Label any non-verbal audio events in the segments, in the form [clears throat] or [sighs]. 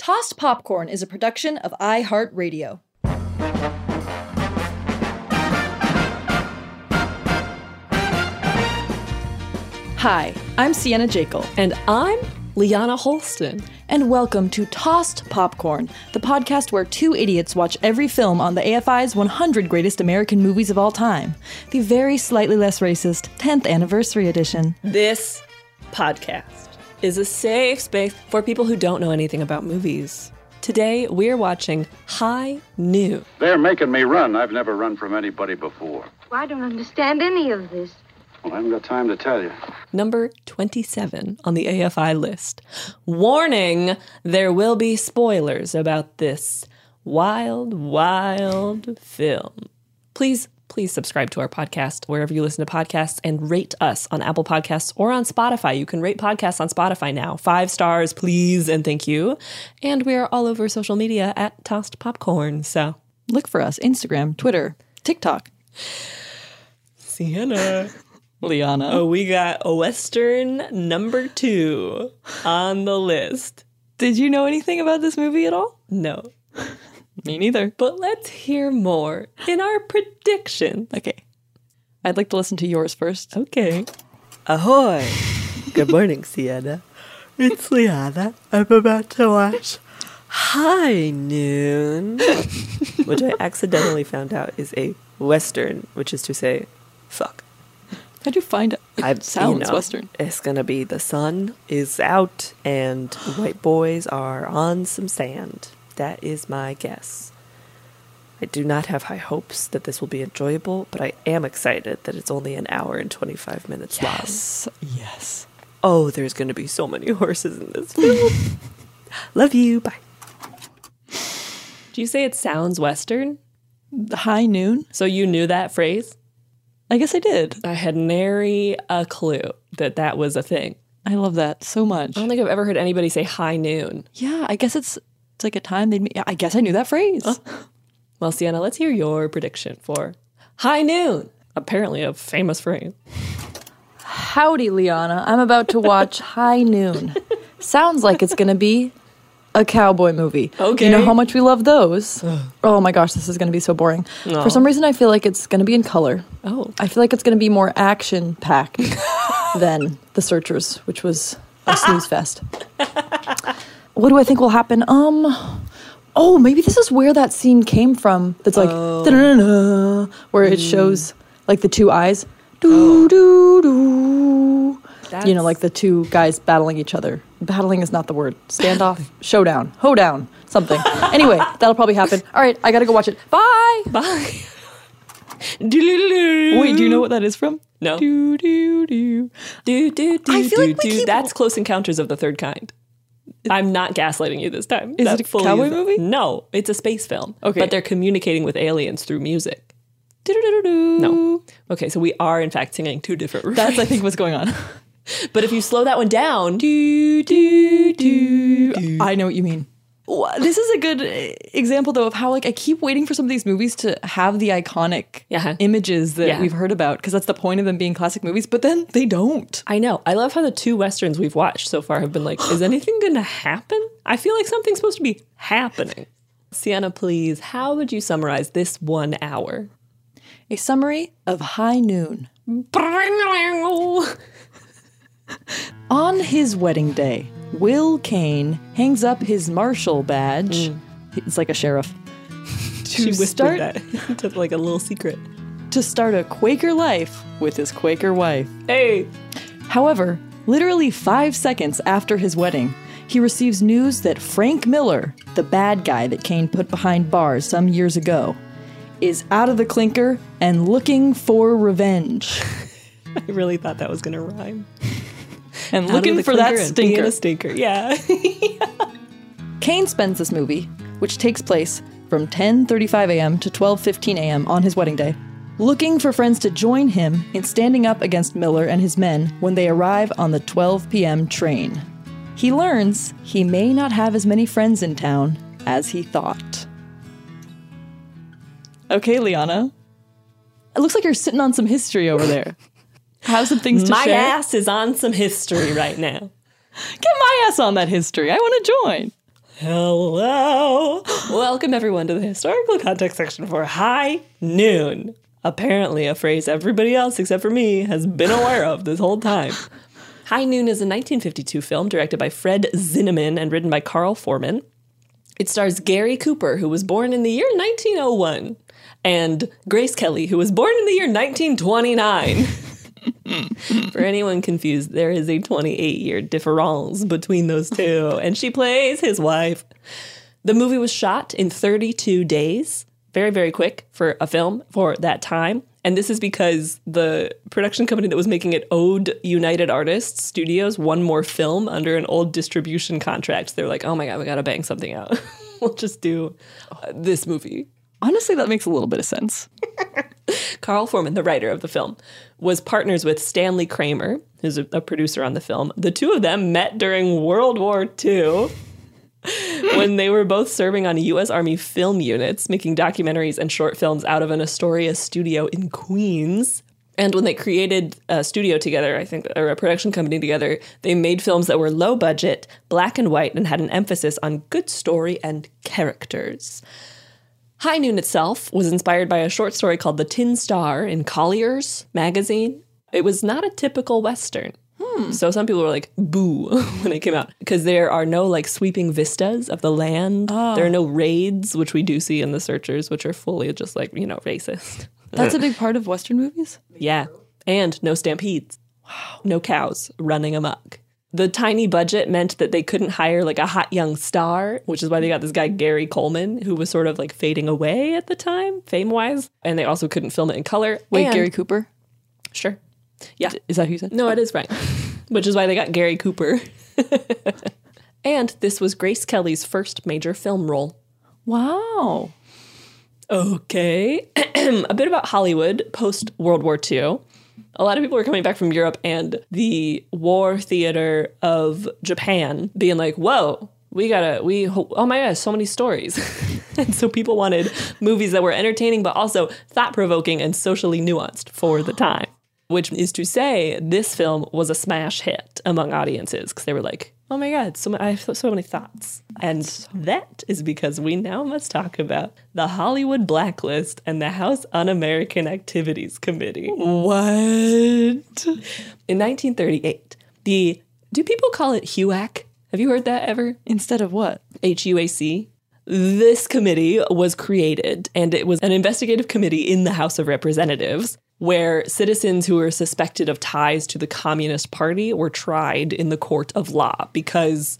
Tossed Popcorn is a production of iHeartRadio. Hi, I'm Sienna Jekyll. And I'm Liana Holston. And welcome to Tossed Popcorn, the podcast where two idiots watch every film on the AFI's 100 Greatest American Movies of All Time, the very slightly less racist 10th Anniversary Edition. This podcast is a safe space for people who don't know anything about movies. Today, we're watching High Noon. They're making me run. I've never run from anybody before. I don't understand any of this. Well, I haven't got time to tell you. Number 27 on the AFI list. Warning there will be spoilers about this wild, wild film. Please, please subscribe to our podcast wherever you listen to podcasts and rate us on Apple Podcasts or on Spotify. You can rate podcasts on Spotify now. Five stars, please, and thank you. And we are all over social media at Tossed Popcorn. So Look for us Instagram, Twitter, TikTok. Sienna. [laughs] Liana. Oh, we got Western number two on the list. Did you know anything about this movie at all? No. [laughs] Me neither. But let's hear more in our prediction. Okay. I'd like to listen to yours first. Okay. Ahoy! Good morning, Sienna. It's Liana. I'm about to watch High Noon, which I accidentally found out is a Western, which is to say, fuck. How'd you find it? It I- sounds you know, Western. It's gonna be the sun is out and white boys are on some sand. That is my guess. I do not have high hopes that this will be enjoyable, but I am excited that it's only an hour and 25 minutes long. Yes. Yes. Oh, there's gonna be so many horses in this film. [laughs] Love you. Bye. Do you say it sounds Western? High noon? So you knew that phrase? I guess I did. I had nary a clue that that was a thing. I love that so much. I don't think I've ever heard anybody say high noon. Yeah, I guess it's it's like a time they'd. Meet. I guess I knew that phrase. Oh. Well, Sienna, let's hear your prediction for high noon. Apparently, a famous phrase. Howdy, Liana. I'm about to watch [laughs] High Noon. Sounds like it's gonna be a cowboy movie. Okay. You know how much we love those. oh my gosh, this is gonna be so boring. No. For some reason, I feel like it's gonna be in color. Oh, I feel like it's gonna be more action packed [laughs] than The Searchers, which was a snooze fest. [laughs] what do I think will happen? Um. Oh, maybe this is where that scene came from. That's like, da-da-da-da, where it shows like the two eyes. Do do do. you know, like the two guys battling each other. Battling is not the word. Standoff, [laughs] showdown, hoedown, something. [laughs] anyway, that'll probably happen. All right, I gotta go watch it. Bye. Bye. [laughs] Wait, do you know what that is from? No. Do do do. Do, do, do, I feel do, like do. keep- That's Close Encounters of the Third Kind. I'm not gaslighting you this time. Is That it a cowboy is- movie? No, it's a space film. Okay. But they're communicating with aliens through music. No. Okay, so we are in fact singing two different That's I think what's going on. [laughs] But if you slow that one down, do do do. I know what you mean. This is a good uh, example though of how like I keep waiting for some of these movies to have the iconic Yeah. images that Yeah. we've heard about because that's the point of them being classic movies, but then they don't. I know. I love how the two westerns we've watched so far have been like, is anything going to happen? I feel like something's supposed to be happening. Sienna, please, how would you summarize this one hour? A summary of High Noon. On his wedding day, Will Kane hangs up his marshal badge. Mm. It's like a sheriff. [laughs] To She whispered start that [laughs] to like a little secret. to start a Quaker life with his Quaker wife. Hey, However, literally five seconds after his wedding, he receives news that Frank Miller, the bad guy that Kane put behind bars some years ago, is out of the clinker and looking for revenge. [laughs] I really thought that was going to rhyme. And Out looking for that clinker and being stinker. stinker. Yeah. [laughs] Kane spends this movie, which takes place from 10:35 a.m. to 12:15 a.m. on his wedding day, looking for friends to join him in standing up against Miller and his men when they arrive on the 12 p.m. train. He learns he may not have as many friends in town as he thought. Okay, Liana. It looks like you're sitting on some history over there. Have some things to My share. My ass is on some history right now. [laughs] Get my ass on that history. I want to join. Hello. [gasps] Welcome everyone to the historical context section for High Noon. Apparently, a phrase everybody else except for me has been aware of this whole time. [laughs] High Noon is a 1952 film directed by Fred Zinnemann and written by Carl Foreman. It stars Gary Cooper, who was born in the year 1901, and Grace Kelly, who was born in the year 1929. [laughs] [laughs] For anyone confused, there is a 28 year difference between those two, and she plays his wife. The movie was shot in 32 days, very, very quick for a film for that time. And this is because the production company that was making it owed United Artists Studios one more film under an old distribution contract. They're like, oh my God, we gotta bang something out. [laughs] we'll just do this movie. Honestly, that makes a little bit of sense. [laughs] Carl Foreman, the writer of the film, was partners with Stanley Kramer, who's a, a producer on the film. The two of them met during World War II [laughs] when they were both serving on U.S. Army film units, making documentaries and short films out of an Astoria studio in Queens. And when they created a studio together, I think, or a production company together, they made films that were low budget, black and white, and had an emphasis on good story and characters. High Noon itself was inspired by a short story called The Tin Star in Collier's magazine. It was not a typical Western. Hmm. So some people were like, boo, [laughs] when it came out. Because there are no like sweeping vistas of the land. Oh. There are no raids, which we do see in The Searchers, which are fully just like, you know, racist. [laughs] That's a big part of Western movies. Yeah. And no stampedes. Wow. No cows running amok. The tiny budget meant that they couldn't hire like a hot young star, which is why they got this guy Gary Coleman, who was sort of like fading away at the time, fame wise. And they also couldn't film it in color. Wait, And- Gary Cooper? Sure. Yeah. Is that who you said? No, it is right. [laughs] Which is why they got Gary Cooper. [laughs] and this was Grace Kelly's first major film role. Wow. Okay. [clears throat] a bit about Hollywood post World War II. A lot of people were coming back from Europe and the war theater of Japan being like, whoa, we gotta, we, oh my gosh, so many stories. [laughs] and so people wanted movies that were entertaining, but also thought provoking and socially nuanced for the time. Which is to say, this film was a smash hit among audiences because they were like, oh my God, so I have so many thoughts. And that is because we now must talk about the Hollywood Blacklist and the House Un American Activities Committee. What? In 1938, the, do people call it HUAC? Have you heard that ever? Instead of what? HUAC. This committee was created, and it was an investigative committee in the House of Representatives where citizens who were suspected of ties to the Communist Party were tried in the court of law because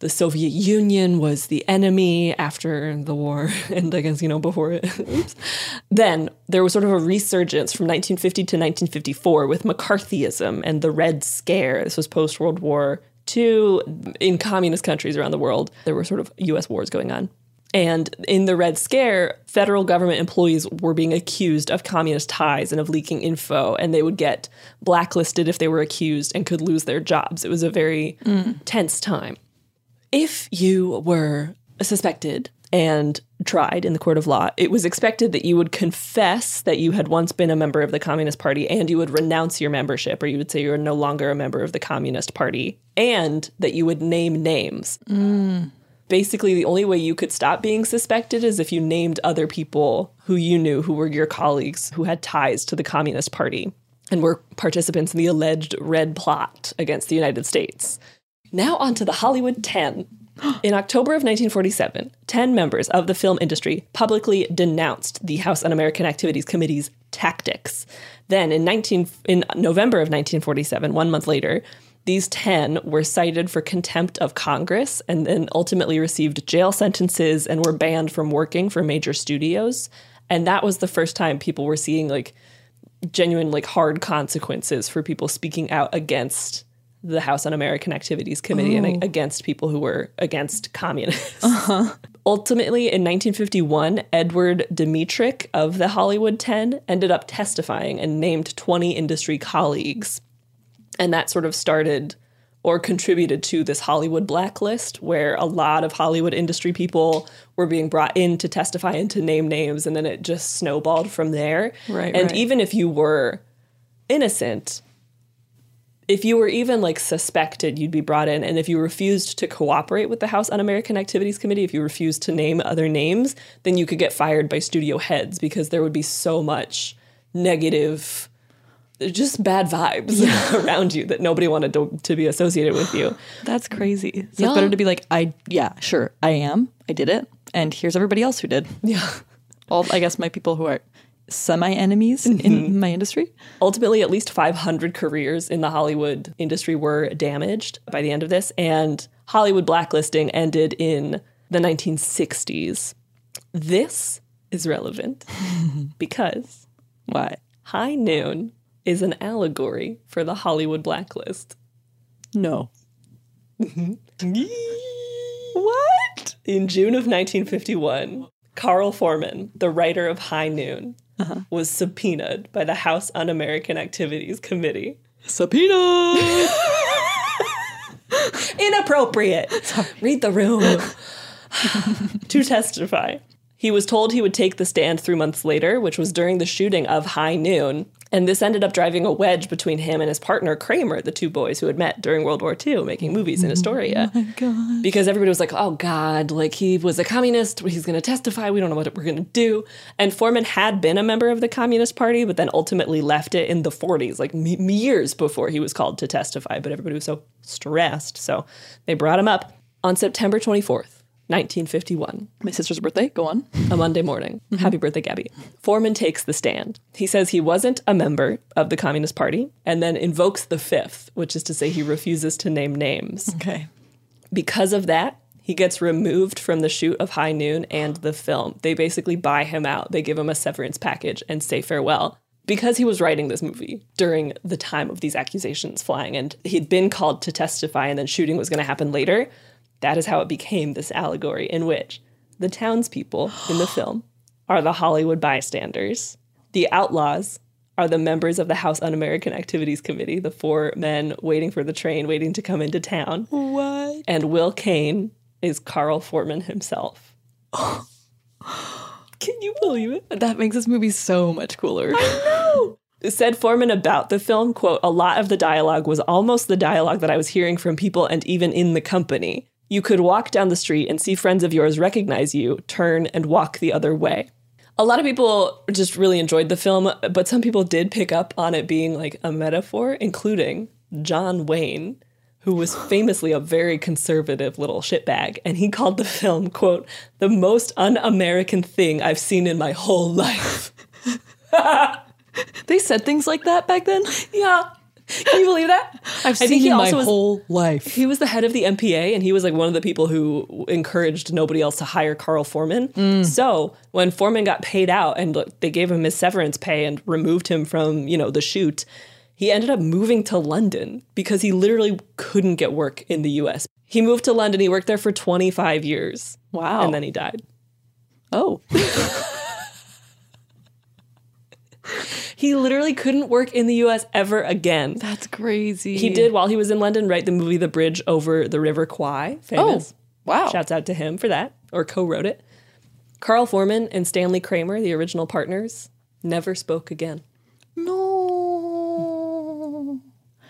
the Soviet Union was the enemy after the war, [laughs] and I guess, you know, before it. [laughs] Then there was sort of a resurgence from 1950 to 1954 with McCarthyism and the Red Scare. This was post World War II in communist countries around the world. There were sort of US wars going on. And in the Red Scare, federal government employees were being accused of communist ties and of leaking info, and they would get blacklisted if they were accused and could lose their jobs. It was a very tense time. If you were suspected and tried in the court of law, it was expected that you would confess that you had once been a member of the Communist Party and you would renounce your membership, or you would say you are no longer a member of the Communist Party, and that you would name names. Mm. Basically, the only way you could stop being suspected is if you named other people who you knew who were your colleagues who had ties to the Communist Party and were participants in the alleged Red Plot against the United States. Now on to the Hollywood 10. [gasps] In October of 1947, 10 members of the film industry publicly denounced the House Un American Activities Committee's tactics. Then in 19 in November of 1947, one month later, these 10 were cited for contempt of Congress and then ultimately received jail sentences and were banned from working for major studios. And that was the first time people were seeing like genuine like hard consequences for people speaking out against the House Un American Activities Committee and oh. against people who were against communists. Uh-huh. Ultimately, in 1951, Edward Dmytryk of the Hollywood 10 ended up testifying and named 20 industry colleagues. And that sort of started or contributed to this Hollywood blacklist, where a lot of Hollywood industry people were being brought in to testify and to name names, and then it just snowballed from there. Right, And right. even if you were innocent, if you were even like suspected, you'd be brought in. And if you refused to cooperate with the House Un American Activities Committee, if you refused to name other names, then you could get fired by studio heads because there would be so much negative, just bad vibes [laughs] around you that nobody wanted to, to be associated with you. [gasps] That's crazy. So Yeah. it's better to be like, I yeah, sure, I am. I did it, and here's everybody else who did. Yeah. [laughs] All I guess my people who are semi enemies in mm-hmm. my industry. Ultimately, at least 500 careers in the Hollywood industry were damaged by the end of this, and Hollywood blacklisting ended in the 1960s. This is relevant [laughs] because Why? High Noon is an allegory for the Hollywood blacklist. No. [laughs] What? In June of 1951, Carl Foreman, the writer of High Noon, uh-huh. was subpoenaed by the House Un American Activities Committee. Subpoena. [laughs] Inappropriate. Read the room. to testify. He was told he would take the stand three months later, which was during the shooting of High Noon. And this ended up driving a wedge between him and his partner Kramer, the two boys who had met during World War II making movies in mm-hmm. Astoria. Oh because everybody was like, oh God, like he was a communist, he's going to testify, we don't know what we're going to do. And Foreman had been a member of the Communist Party, but then ultimately left it in the 40s, like m- years before he was called to testify. But everybody was so stressed. So they brought him up on September 24th. 1951, my sister's birthday. Go on. a Monday morning. Mm-hmm. Happy birthday, Gabby. Foreman takes the stand. He says he wasn't a member of the Communist Party and then invokes the fifth, which is to say he refuses to name names. Okay. Because of that, he gets removed from the shoot of High Noon and the film. They basically buy him out. They give him a severance package and say farewell. Because he was writing this movie during the time of these accusations flying and he'd been called to testify and then shooting was going to happen later, that is how it became this allegory in which the townspeople in the [gasps] film are the Hollywood bystanders. The outlaws are the members of the House Un American Activities Committee, the four men waiting for the train, waiting to come into town. What? And Will Kane is Carl Foreman himself. [gasps] Can you believe it? That makes this movie so much cooler. I know. [laughs] Said Foreman about the film, quote, a lot of the dialogue was almost the dialogue that I was hearing from people and even in the company. You could walk down the street and see friends of yours recognize you, turn and walk the other way. A lot of people just really enjoyed the film, but some people did pick up on it being like a metaphor, including John Wayne, who was famously a very conservative little shitbag, and he called the film, quote, the most un American thing I've seen in my whole life. [laughs] They said things like that back then. Yeah. [laughs] Can you believe that? I've I seen think he in my was- whole life. He was the head of the MPA, and he was like one of the people who encouraged nobody else to hire Carl Foreman. Mm. So when Foreman got paid out, and look, they gave him his severance pay and removed him from you know the shoot, he ended up moving to London because he literally couldn't get work in the U.S. He moved to London. He worked there for 25 years. Wow. And then he died. Oh, [laughs] He literally couldn't work in the US ever again. that's crazy. He did while he was in London write the movie The Bridge Over the River Kwai. Oh, famous. wow. Shouts out to him for that, or co wrote it. Carl Foreman and Stanley Kramer, the original partners, never spoke again. No.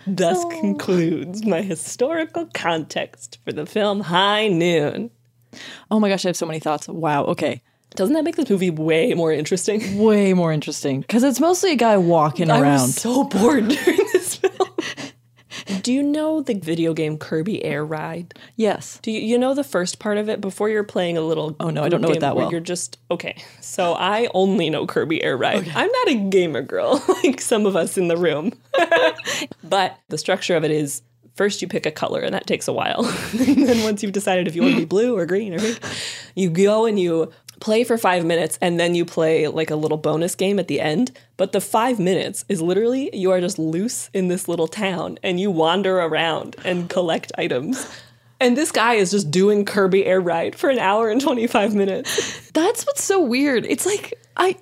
Thus concludes my historical context for the film High Noon. Oh my gosh, I have so many thoughts. Wow. Okay. Doesn't that make this movie way more interesting? [laughs] Way more interesting because it's mostly a guy walking around. I around. was so bored [laughs] during this film. Do you know the video game Kirby Air Ride? yes. Do you, you know the first part of it before you're playing a little? Oh, no, I don't know it that well. You're just okay. So I only know Kirby Air Ride. I'm not a gamer girl [laughs] like some of us in the room, but the structure of it is first you pick a color and that takes a while. and then once you've decided if you want to be [clears throat] blue or green or pink, you go and you play for five minutes and then you play like a little bonus game at the end. But the five minutes is literally you are just loose in this little town and you wander around and collect items. And this guy is just doing Kirby Air Ride for an hour and 25 minutes. That's what's so weird. It's like I,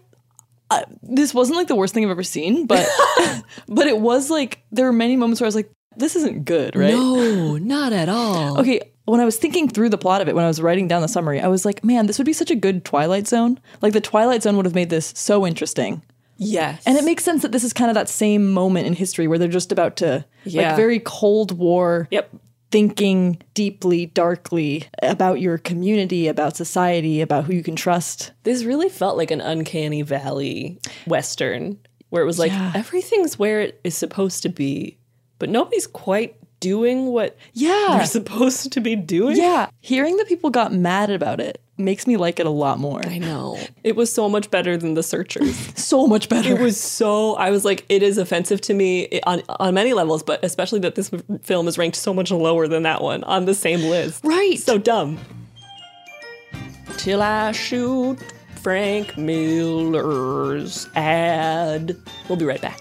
I this wasn't like the worst thing I've ever seen, but [laughs] but it was like there were many moments where I was like, this isn't good, right? No, not at all. Okay, when I was thinking through the plot of it, when I was writing down the summary, I was like, man, this would be such a good Twilight Zone. Like the Twilight Zone would have made this so interesting. Yes. And it makes sense that this is kind of that same moment in history where they're just about to Yeah. like very Cold War Yep. thinking deeply, darkly about your community, about society, about who you can trust. This really felt like an uncanny valley western where it was like Yeah. everything's where it is supposed to be, but nobody's quite doing what Yeah. they're [laughs] supposed to be doing. Yeah. Hearing that people got mad about it makes me like it a lot more. I know. It was so much better than The Searchers. [laughs] So much better. it was so I was like it is offensive to me on on many levels, but especially that this film is ranked so much lower than that one on the same list. Right. So dumb. Till I shoot Frank Miller's ad. We'll be right back.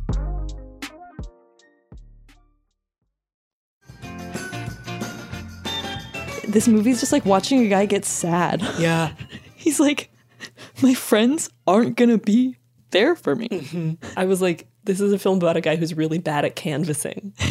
This movie's just like watching a guy get sad. Yeah. [laughs] He's like my friends aren't gonna be there for me. Mm-hmm. I was like, this is a film about a guy who's really bad at canvassing. [laughs]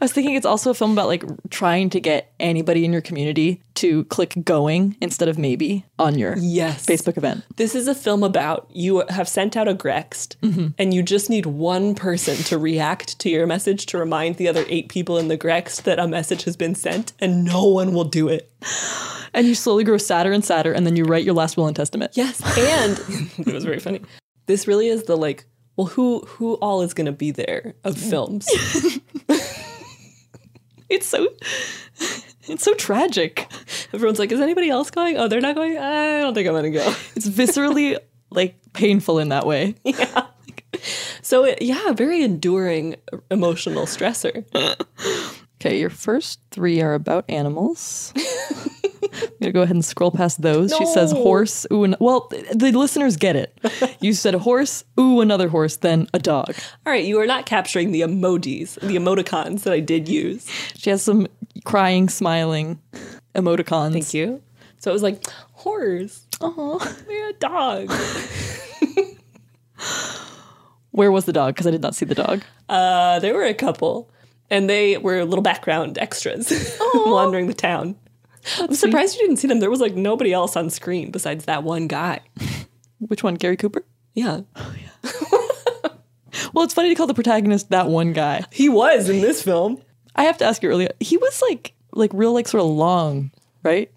I was thinking it's also a film about like trying to get anybody in your community to click going instead of maybe on your Yes. Facebook event. This is a film about you have sent out a grext mm-hmm. and you just need one person to react to your message to remind the other eight people in the grext that a message has been sent and no one will do it. [gasps] And you slowly grow sadder and sadder, and then you write your last will and testament. Yes. And [laughs] [laughs] it was very funny. This really is the like, well, who who all is gonna be there of [laughs] films? It's so it's so tragic. Everyone's like, is anybody else going? Oh, they're not going? I don't think I'm gonna go. [laughs] It's viscerally like painful in that way. [laughs] Yeah. So it, yeah, very enduring emotional stressor. [laughs] Okay, your first three are about animals. I'm gonna go ahead and scroll past those. She says horse, ooh, and well, the listeners get it. You said a horse, ooh, another horse, then a dog. All right, you are not capturing the emojis, the emoticons that I did use. She has some crying, smiling emoticons. Thank you. So it was like horse, Oh, we're a dog. where was the dog? Because I did not see the dog. Uh, there were a couple, and they were little background extras [laughs] wandering the town. I'm surprised you didn't see them. There was like nobody else on screen besides that one guy. Which one? Gary Cooper? Yeah, [laughs] Well, it's funny to call the protagonist that one guy. he was in this film. I have to ask you earlier. He was like, like real, like sort of long, right?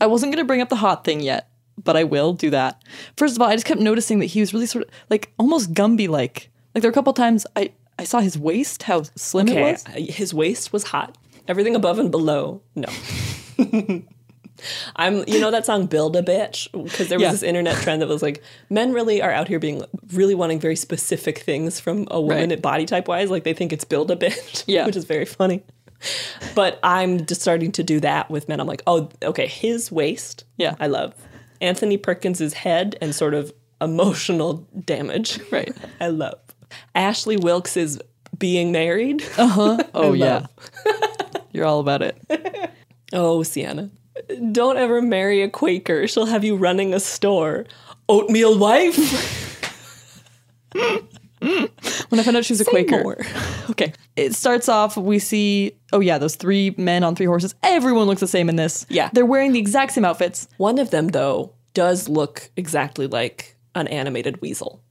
I wasn't gonna bring up the hot thing yet, but I will do that. First of all, I just kept noticing that he was really sort of like almost Gumby like. Like there were a couple times I I saw his waist, how slim it was. his waist was hot. Everything above and below, no. [laughs] I'm, you know that song "Build a Bitch" because there was Yeah. this internet trend that was like men really are out here being really wanting very specific things from a woman Right. body type wise. Like they think it's "Build a Bitch," [laughs] Yeah. which is very funny. But I'm just starting to do that with men. I'm like, oh, okay, his waist, Yeah. I love Anthony Perkins's head and sort of emotional damage, Right. [laughs] I love Ashley Wilkes is being married. [laughs] Uh huh. Oh yeah, [laughs] you're all about it. [laughs] Oh, Sienna. Don't ever marry a Quaker. She'll have you running a store. Oatmeal wife. When I found out she was a Say Quaker. more. Okay, it starts off. We see. Oh yeah, those three men on three horses. Everyone looks the same in this. Yeah. they're wearing the exact same outfits. One of them, though, does look exactly like an animated weasel.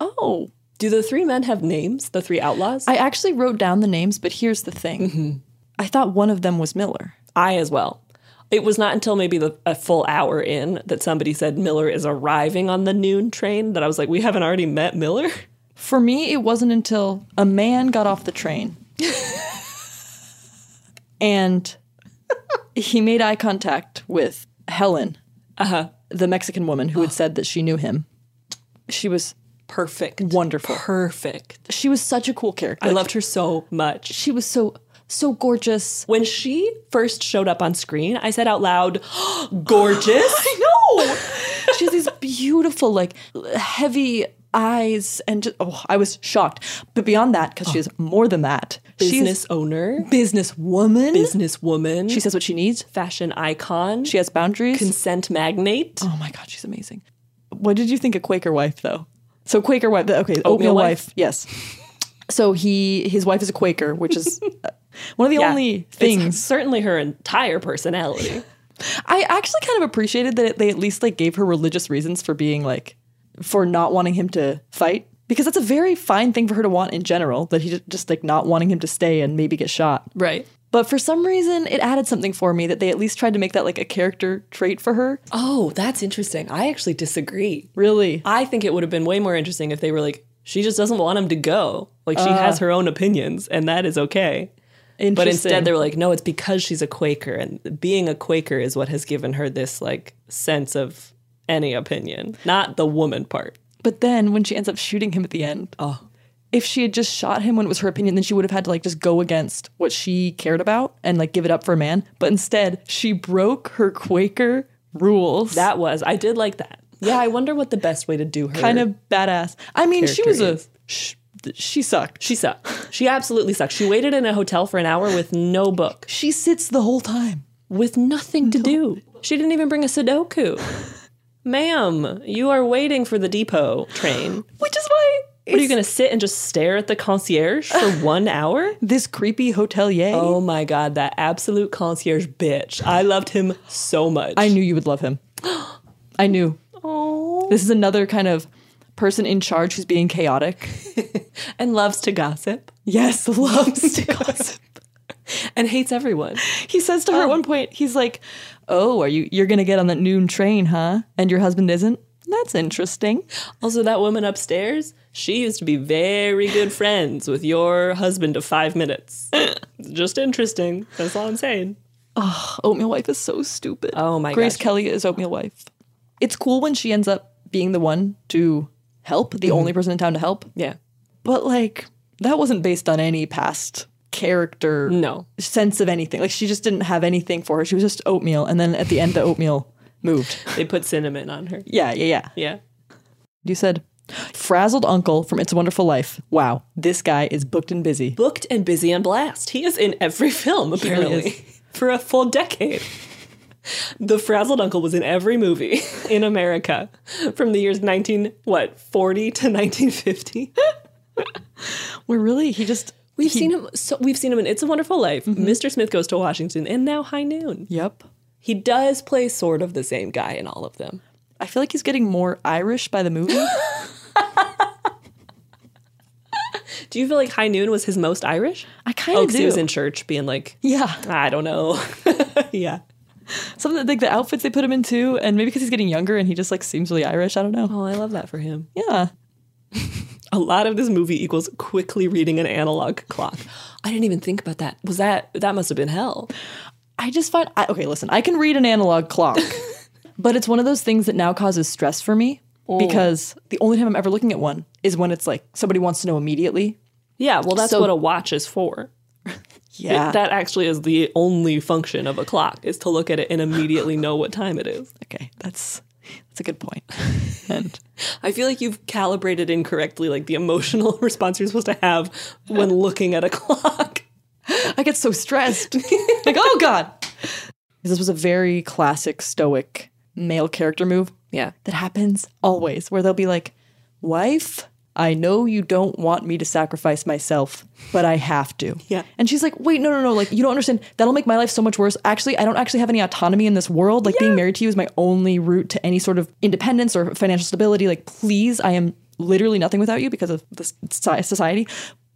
Oh, Do the three men have names? The three outlaws? I actually wrote down the names, but here's the thing. I thought one of them was Miller. I as well. It was not until maybe the, a full hour in that somebody said Miller is arriving on the noon train that I was like, we haven't already met Miller? For me, it wasn't until a man got off the train [laughs] and he made eye contact with Helen, Uh-huh. the Mexican woman who had said that she knew him. She was Perfect. wonderful. Perfect. She was such a cool character. I loved her so much. She was so so gorgeous. When she first showed up on screen, I said out loud, [gasps] gorgeous. [gasps] I know. [laughs] she has these beautiful, like heavy eyes, and just, oh, I was shocked. But beyond that, because she is oh. more than that, Business owner, she's business woman. business woman, She says what she needs. fashion icon, She has boundaries. consent magnate. oh my god, she's amazing. What did you think of Quaker wife though? So Quaker wife, okay, oatmeal, Oatmeal wife? wife? yes. So he his wife is a Quaker, which is [laughs] uh, one of the Yeah, only it's things certainly her entire personality. [laughs] I actually kind of appreciated that they at least like gave her religious reasons for being like for not wanting him to fight because that's a very fine thing for her to want in general that he just like not wanting him to stay and maybe get shot. right. But for some reason it added something for me that they at least tried to make that like a character trait for her. Oh, that's interesting. I actually disagree. Really? I think it would have been way more interesting if they were like, she just doesn't want him to go. Like she has uh. her own opinions, and that is okay. But instead, they were like, no, it's because she's a Quaker, and being a Quaker is what has given her this like sense of any opinion, not the woman part. But then when she ends up shooting him at the end, Oh, if she had just shot him when it was her opinion, then she would have had to like just go against what she cared about and like give it up for a man. But instead, she broke her Quaker rules. that was I did like that. Yeah, I wonder what the best way to do her kind of badass. I mean, she was a she sucked. She sucked. She absolutely sucked. She waited in a hotel for an hour with no book. She sits the whole time. with nothing to do. She didn't even bring a Sudoku. [laughs] Ma'am, you are waiting for the depot train. Which is why. What are you going to sit and just stare at the concierge for [laughs] one hour? This creepy hotelier. Oh my God, that absolute concierge bitch. I loved him so much. I knew you would love him. [gasps] I knew. Oh. This is another kind of person in charge who's being chaotic. [laughs] and loves to gossip. Yes, [laughs] loves to gossip. and hates everyone. He says to her oh. at one point, he's like, "Oh, are you you're going to get on that noon train, huh? And your husband isn't? That's interesting." Also, that woman upstairs, she used to be very good friends with your husband of five minutes. [laughs] Just interesting. That's all I'm saying. Oh, Oatmeal Wife is so stupid. Oh my Grace gosh. Kelly is Oatmeal Wife. It's cool when she ends up being the one to help, the mm-hmm. only person in town to help. Yeah. But like that wasn't based on any past character No. sense of anything. Like she just didn't have anything for her. She was just oatmeal and then at the end the oatmeal moved. [laughs] They put cinnamon on her. Yeah, yeah, yeah. Yeah. You said frazzled uncle from It's a Wonderful Life. Wow, this guy is booked and busy. Booked and busy and blast. He is in every film, really apparently, [laughs] for a full decade. The frazzled uncle was in every movie [laughs] in America from the years 19 what 40 to 1950. We're really he just We've seen him. So we've seen him in It's a Wonderful Life. Mm-hmm. Mr. Smith Goes to Washington, and now High Noon. Yep. He does play sort of the same guy in all of them. I feel like he's getting more Irish by the movie. [laughs] Do you feel like High Noon was his most Irish? I kind Oh, of 'cause do. he was in church, being like, yeah, I don't know. [laughs] yeah. something like the outfits they put him in too, and maybe because he's getting younger and he just like seems really Irish. I don't know. Oh, I love that for him. Yeah. [laughs] A lot of this movie equals quickly reading an analog clock. I didn't even think about that. Was that that must have been hell? I just find I, okay. Listen, I can read an analog clock, [laughs] but it's one of those things that now causes stress for me because the only time I'm ever looking at one is when it's like somebody wants to know immediately. Yeah, well, that's So- what a watch is for. [laughs] Yeah. It- that actually is the only function of a clock is to look at it and immediately know what time it is. okay, that's that's a good point. [laughs] and I feel like you've calibrated incorrectly, like the emotional response you're supposed to have when looking at a clock. I get so stressed. like, oh god. This was a very classic stoic male character move. Yeah. That happens always, where they'll be like, "Wife, I know you don't want me to sacrifice myself, but I have to." Yeah. And she's like, "Wait, no, no, no! Like, you don't understand. That'll make my life so much worse. Actually, I don't actually have any autonomy in this world. Like, being married to you is my only route to any sort of independence or financial stability. Like, please, I am literally nothing without you because of this society.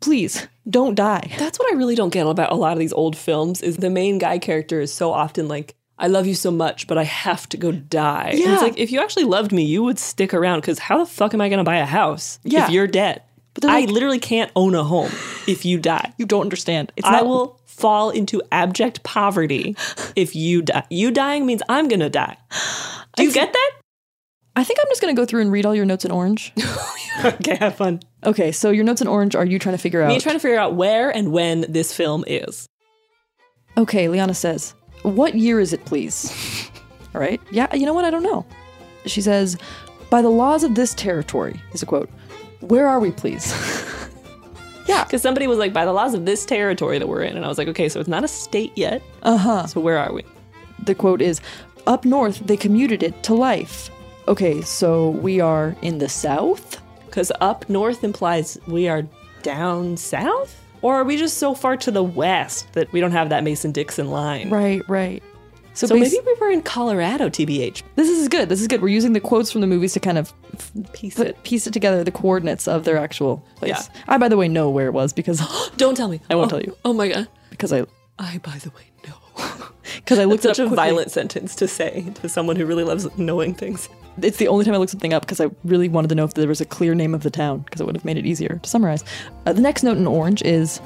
Please, don't die." That's what I really don't get about a lot of these old films is the main guy character is so often like, I love you so much, but I have to go die. And Yeah. it's like, if you actually loved me, you would stick around because how the fuck am I going to buy a house Yeah. if you're dead? they're I literally can't own a home if you die. You don't understand. It's I not will fall into abject poverty if you die. You dying means I'm going to die. Do you get that? I think I'm just going to go through and read all your notes in orange. [laughs] okay, have fun. Okay, so your notes in orange are you trying to figure out? Me trying to figure out where and when this film is. okay, Liana says, What year is it, please? [laughs] all right. Yeah, you know what? I don't know. She says, By the laws of this territory, is a quote. Where are we, please? [laughs] yeah. Because somebody was like, by the laws of this territory that we're in. And I was like, okay, so it's not a state yet. Uh huh. So where are we? The quote is, Up north, they commuted it to life. Okay, so we are in the south? Because up north implies we are down south? Or are we just so far to the west that we don't have that Mason Dixon line? Right, right. So, So maybe we were in Colorado, TBH. this is good. This is good. We're using the quotes from the movies to kind of Piece put, it. piece it together, the coordinates of their actual place. Yeah. I, by the way, know where it was because [gasps] Don't tell me. I won't Oh, tell you. Oh my God. because I I, by the way, know. [laughs] because I looked Such it a quickly. violent sentence to say to someone who really loves knowing things. It's the only time I looked something up because I really wanted to know if there was a clear name of the town because it would have made it easier to summarize. Uh, the next note in orange is,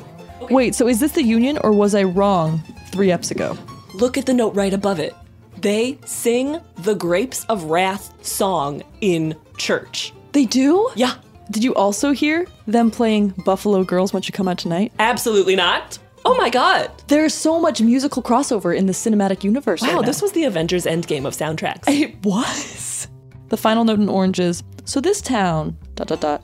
wait, so is this the Union or was I wrong three eps ago? Look at the note right above it. They sing the Grapes of Wrath song in church. They do? Yeah, Did you also hear them playing Buffalo Girls Won't You Come Out Tonight? absolutely not. Oh my god. There's so much musical crossover in the cinematic universe. Wow, right this was the Avengers Endgame of soundtracks. It was. The final note in orange is so this town, dot dot dot,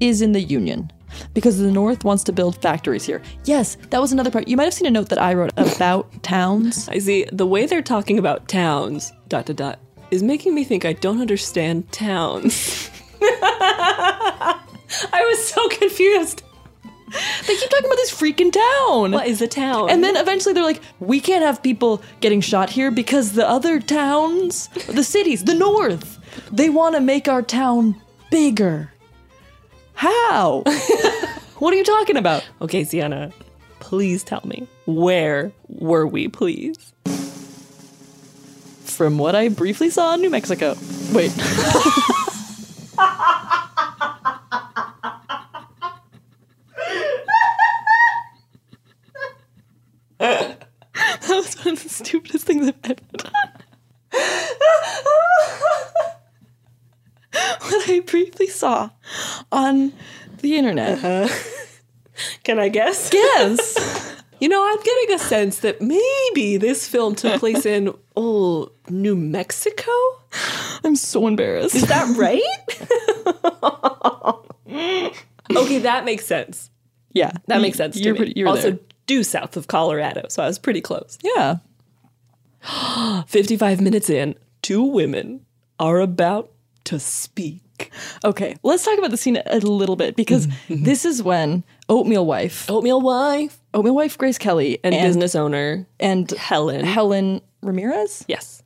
is in the Union. because the North wants to build factories here. Yes, that was another part. You might have seen a note that I wrote about [laughs] towns. I see the way they're talking about towns, dot dot dot, is making me think I don't understand towns. [laughs] I was so confused. They keep talking about this freaking town. What is a town? And then eventually they're like, we can't have people getting shot here because the other towns, the cities, the North, they want to make our town bigger. How? [laughs] what are you talking about? Okay, Sienna, please tell me where were we, please? From what I briefly saw in New Mexico. Wait. [laughs] that was one of the stupidest things I've ever done. [laughs] [laughs] what I briefly saw on the internet. Uh-huh. Can I guess? [laughs] Yes. [laughs] you know, I'm getting a sense that maybe this film took place in oh New Mexico. I'm so embarrassed. Is that right? okay, that makes sense. Yeah, that makes sense. You're to pretty- me. you're also there. due south of Colorado, so I was pretty close. [gasps] Yeah. 55 minutes in, two women are about to speak. Okay, let's talk about the scene a little bit because mm-hmm, mm-hmm. this is when Oatmeal Wife, Oatmeal wife Oatmeal Wife Grace Kelly, and, business owner and Helen. Helen Ramirez yes.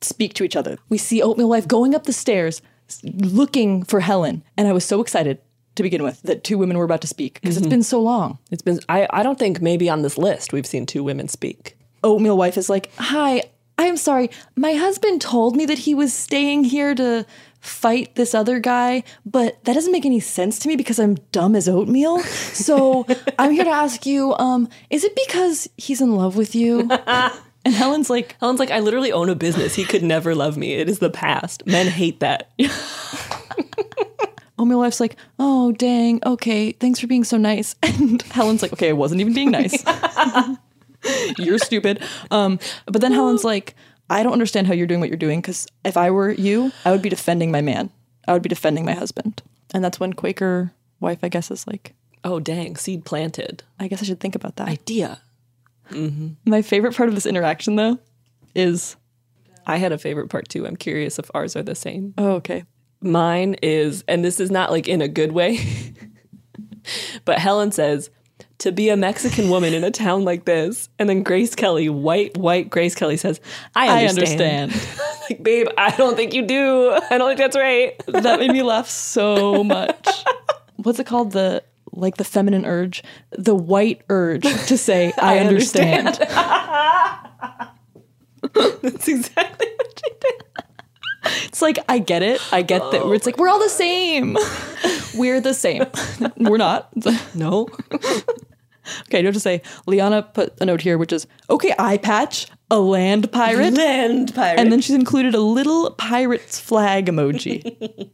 speak to each other. We see Oatmeal Wife going up the stairs looking for Helen, and I was so excited to begin with that two women were about to speak because it's mm-hmm. been so long. It's been I, I don't think maybe on this list we've seen two women speak. Oatmeal Wife is like, Hi, I'm sorry. My husband told me that he was staying here to fight this other guy, but that doesn't make any sense to me because I'm dumb as oatmeal. So [laughs] I'm here to ask you, um, is it because he's in love with you? [laughs] And Helen's like, Helen's like, I literally own a business. He could never love me. It is the past. Men hate that. [laughs] Oatmeal Wife's like, oh, dang, okay, thanks for being so nice. And Helen's like, okay, I wasn't even being nice. you're stupid. Um, but then Helen's like, I don't understand how you're doing what you're doing because if I were you, I would be defending my man. I would be defending my husband. And that's when Quaker wife, I guess, is like, Oh dang, seed planted. I guess I should think about that. Idea. Mm-hmm. My favorite part of this interaction, though, is I had a favorite part too. I'm curious if ours are the same. oh, okay. Mine is, and this is not like in a good way, [laughs] but Helen says, to be a Mexican woman in a town like this. And then Grace Kelly, white, white Grace Kelly says, I I understand. understand. [laughs] like, babe, I don't think you do. I don't think that's right. that made me laugh so much. What's it called? The like the feminine urge, the white urge to say [laughs] I, understand. [laughs] that's exactly what she did. It's like I get it. I get that. It's like we're all the same. [laughs] We're the same. [laughs] we're not. [laughs] No. Okay, you have to say Liana put a note here, which is okay. Eye patch, a land pirate, Land pirate. and then she's included a little pirate's flag emoji.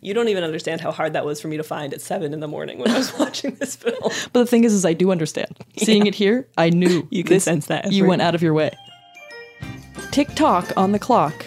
you don't even understand how hard that was for me to find at seven in the morning when I was watching this film. But the thing is, is I do understand. Seeing it here, I knew You can sense that You went out of your way. Tick tock on the clock.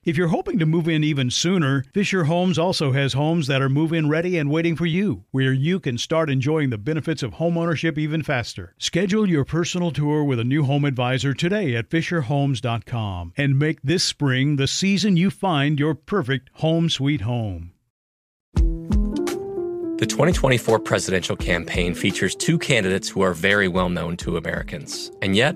If you're hoping to move in even sooner, Fisher Homes also has homes that are move in ready and waiting for you, where you can start enjoying the benefits of homeownership even faster. Schedule your personal tour with a new home advisor today at FisherHomes.com and make this spring the season you find your perfect home sweet home. The 2024 presidential campaign features two candidates who are very well known to Americans. And yet,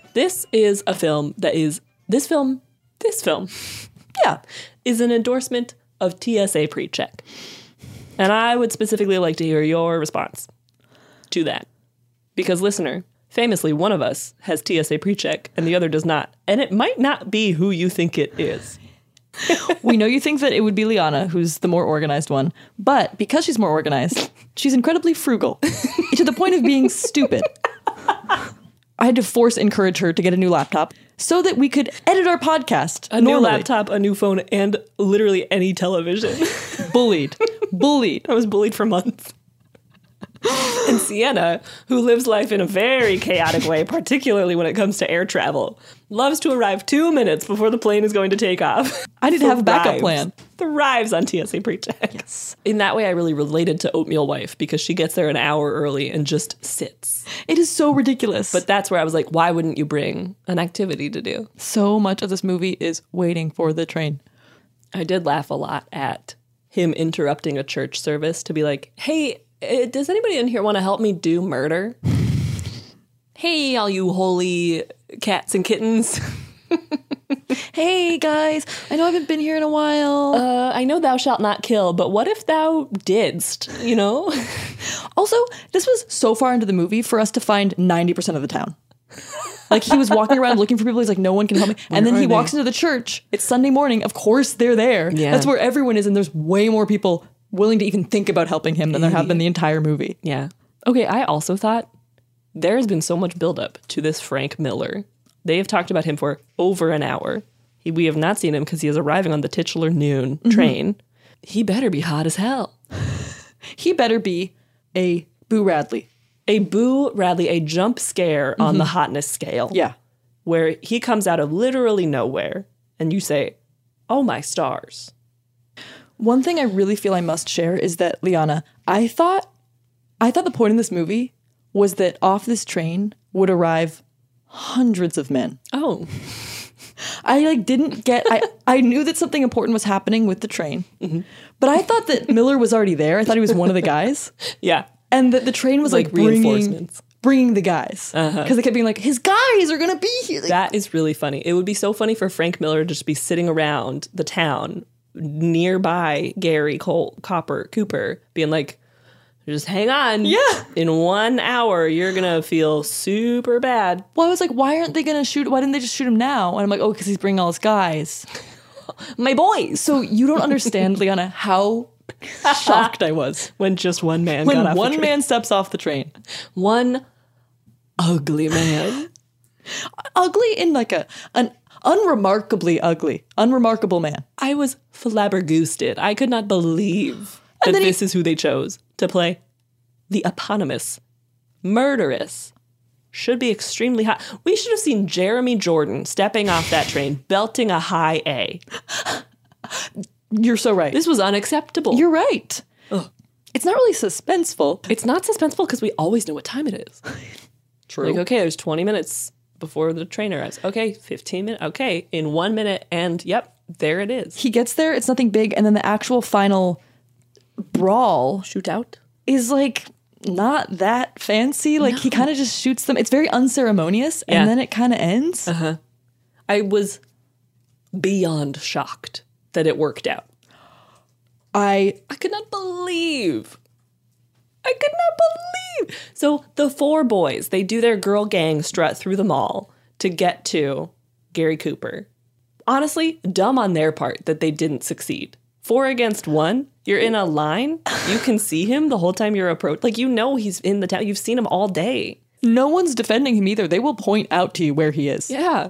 This is a film that is this film, this film, [laughs] yeah, is an endorsement of TSA pre-check. And I would specifically like to hear your response to that. Because listener, famously one of us has TSA pre-check and the other does not. And it might not be who you think it is. [laughs] we know you think that it would be Liana, who's the more organized one, but because she's more organized, she's incredibly frugal [laughs] to the point of being stupid. I had to force encourage her to get a new laptop so that we could edit our podcast. A new laptop, a new phone, and literally any television. [laughs] bullied. Bullied. I was bullied for months. and Sienna, who lives life in a very chaotic way, particularly when it comes to air travel, loves to arrive two minutes before the plane is going to take off. I need to have a backup plan. Thrives on TSA pre-check. Yes. In that way, I really related to Oatmeal Wife because she gets there an hour early and just sits. It is so ridiculous. But that's where I was like, why wouldn't you bring an activity to do? So much of this movie is waiting for the train. I did laugh a lot at him interrupting a church service to be like, hey, uh, does anybody in here want to help me do murder? [laughs] hey, all you holy cats and kittens. [laughs] hey guys, I know I haven't been here in a while. Uh, I know thou shalt not kill, but what if thou didst? You know. [laughs] also, this was so far into the movie for us to find ninety percent of the town. like he was walking around looking for people. He's like, no one can help me. and then he walks into the church. It's Sunday morning. Of course, they're there. Yeah. That's where everyone is, and there's way more people willing to even think about helping him than there have been the entire movie. Yeah. Okay, I also thought there has been so much buildup to this Frank Miller. They have talked about him for over an hour. He, we have not seen him because he is arriving on the titular noon mm-hmm. train. He better be hot as hell. [laughs] He better be a Boo Radley. A Boo Radley, a jump scare on mm-hmm. the hotness scale. Yeah. Where he comes out of literally nowhere and you say, Oh my stars. One thing I really feel I must share is that Liana, I thought I thought the point in this movie was that off this train would arrive hundreds of men. Oh. I like didn't get I I knew that something important was happening with the train. But I thought that Miller was already there. I thought he was one of the guys. [laughs] Yeah. And that the train was Like like, bringing, reinforcements. bringing the guys. Because Uh-huh. they kept being like, his guys are going to be here. Like, That is really funny. It would be so funny for Frank Miller to just be sitting around the town nearby Gary Cole Copper Cooper being like, just hang on. Yeah. In one hour, you're gonna feel super bad. well, I was like, why aren't they going to shoot? Why didn't they just shoot him now? And I'm like, oh, because he's bringing all his guys. [laughs] My boys. So you don't understand, Liana, how [laughs] shocked I was when just one man when got off one man steps off the train. one ugly man. [laughs] Ugly in like a an unremarkably ugly, unremarkable man. I was flabbergasted. I could not believe that And he- this is who they chose to play the eponymous, murderous, should be extremely hot. We should have seen Jeremy Jordan stepping off that train, belting a high A. You're so right. This was unacceptable. You're right. It's not really suspenseful. it's not suspenseful because we always know what time it is. True. Like, okay, there's 20 minutes before the train arrives. Okay, 15 minutes. Okay, in one minute, and yep, there it is. he gets there, it's nothing big, and then the actual final brawl Shootout. is like not that fancy. Like he kind of just shoots them. It's very unceremonious, Yeah. and then it kind of ends. Uh-huh. I was beyond shocked that it worked out. I I could not believe. I could not believe. So the four boys, they do their girl gang strut through the mall to get to Gary Cooper. Honestly, dumb on their part that they didn't succeed. Four against one, you're in a line, you can see him the whole time you're approach. Like you know he's in the town. You've seen him all day. no one's defending him either. They will point out to you where he is. Yeah.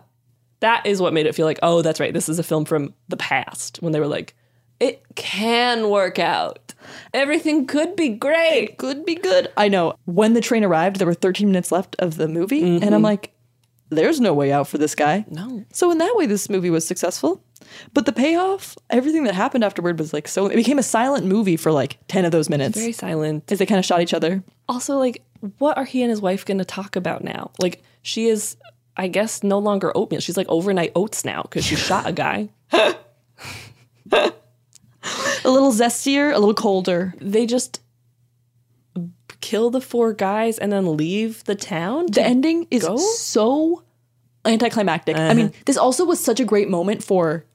That is what made it feel like, oh, that's right. This is a film from the past when they were like, it can work out. Everything could be great. Could be good. I know. When the train arrived, there were 13 minutes left of the movie, and I'm mm-hmm. like, there's no way out for this guy. No. So in that way, this movie was successful. But the payoff, everything that happened afterward was like so. It became a silent movie for like 10 of those minutes. Very silent. As they kind of shot each other. Also, like, what are he and his wife going to talk about now? Like, she is, I guess, no longer oatmeal. She's like overnight oats now because she shot a guy. [laughs] A little zestier, a little colder. They just kill the four guys and then leave the town. The ending is go? so anticlimactic. I mean, uh-huh. this also was such a great moment for.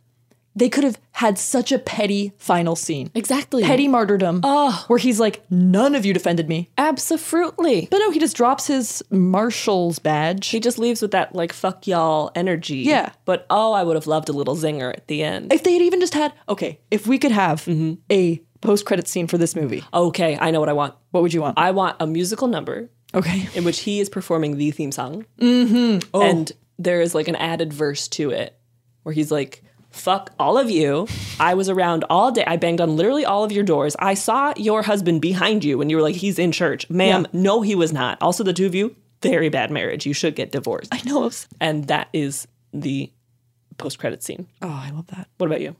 They could have had such a petty final scene. Exactly. Petty martyrdom. Oh. Where he's like, none of you defended me. Absolutely. But no, he just drops his marshal's badge. He just leaves with that, like, fuck y'all energy. Yeah. But oh, I would have loved a little zinger at the end. if they had even just had, okay, if we could have a post credit scene for this movie, Okay, I know what I want. what would you want? I want a musical number okay. in which he is performing the theme song. Mm-hmm. Oh. And there is like an added verse to it where he's like, fuck all of you. I was around all day. I banged on literally all of your doors. I saw your husband behind you when you were like, he's in church. Ma'am, no, he was not. Also, the two of you, very bad marriage. You should get divorced. I know. And that is the post credit scene. Oh, I love that. What about you?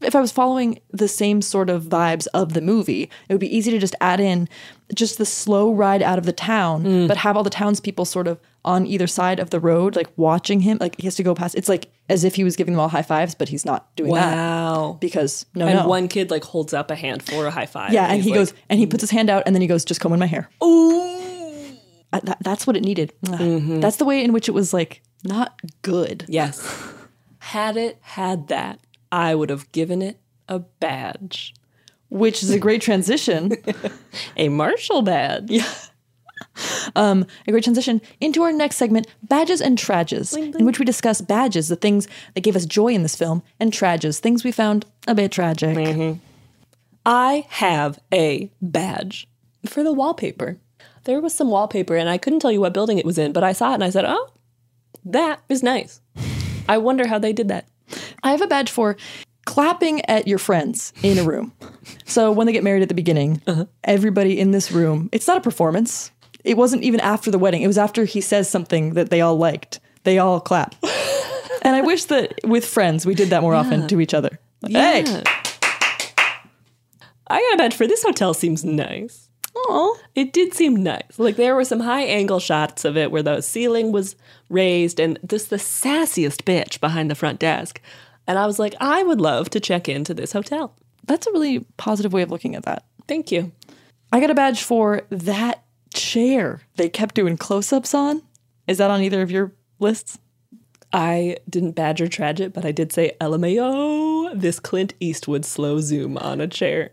if I was following the same sort of vibes of the movie, it would be easy to just add in just the slow ride out of the town, mm. but have all the townspeople sort of on either side of the road, like watching him. Like he has to go past. It's like as if he was giving them all high fives, but he's not doing that Wow. because no, and no. one kid like holds up a hand for a high five. yeah, and he's he like, goes and he mm. puts his hand out, and then he goes, "Just comb in my hair." Ooh. I- that- that's what it needed. Mm-hmm. That's the way in which it was like not good. Yes. [laughs] Had it had that, I would have given it a badge. Which is a great transition. [laughs] A Marshall badge. Yeah. [laughs] Um, a great transition into our next segment, Badges and Trages, in which we discuss badges, the things that gave us joy in this film, and trages, things we found a bit tragic. I have a badge for the wallpaper. There was some wallpaper, and I couldn't tell you what building it was in, but I saw it and I said, oh, that is nice. I wonder how they did that. I have a badge for clapping at your friends in a room. so when they get married at the beginning, everybody in this room, it's not a performance. It wasn't even after the wedding. It was after he says something that they all liked. They all clap. [laughs] and I wish that with friends we did that more often to each other. Hey, I got a badge for this hotel seems nice. oh, It did seem nice. Like there were some high angle shots of it where the ceiling was raised and just the sassiest bitch behind the front desk. And I was like, I would love to check into this hotel. that's a really positive way of looking at that. Thank you. I got a badge for that chair they kept doing close ups on. Is that on either of your lists? I didn't badger tragic, but I did say LMAO, this Clint Eastwood slow zoom on a chair.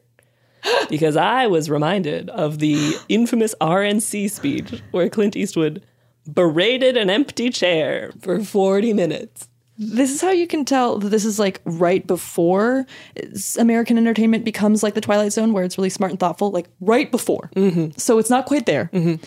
[gasps] Because I was reminded of the infamous RNC speech where Clint Eastwood berated an empty chair for 40 minutes. This is how you can tell that this is like right before American entertainment becomes like the Twilight Zone, where it's really smart and thoughtful, like right before. Mm-hmm. So it's not quite there mm-hmm.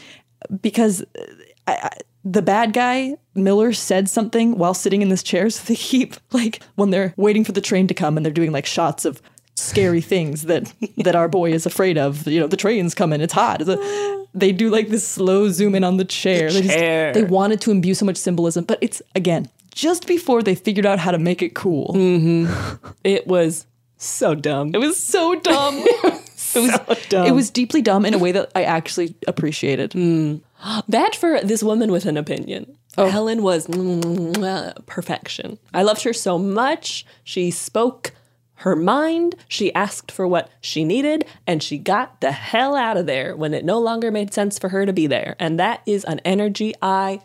because uh, I, I, the bad guy Miller said something while sitting in this chair, so they keep like when they're waiting for the train to come and they're doing like shots of scary things that [laughs] that our boy is afraid of. You know, the train's coming, it's hot. It's a- they do like this slow zoom in on the chair. They, just- chair. they wanted to imbue so much symbolism, but it's again just before they figured out how to make it cool. [laughs] It was so dumb. It was so dumb. [laughs] it was [laughs] dumb. It was deeply dumb in a way that I actually appreciated. [gasps] Bad for this woman with an opinion. Helen was mm, perfection. I loved her so much. She spoke her mind. She asked for what she needed, and she got the hell out of there when it no longer made sense for her to be there. And that is an energy I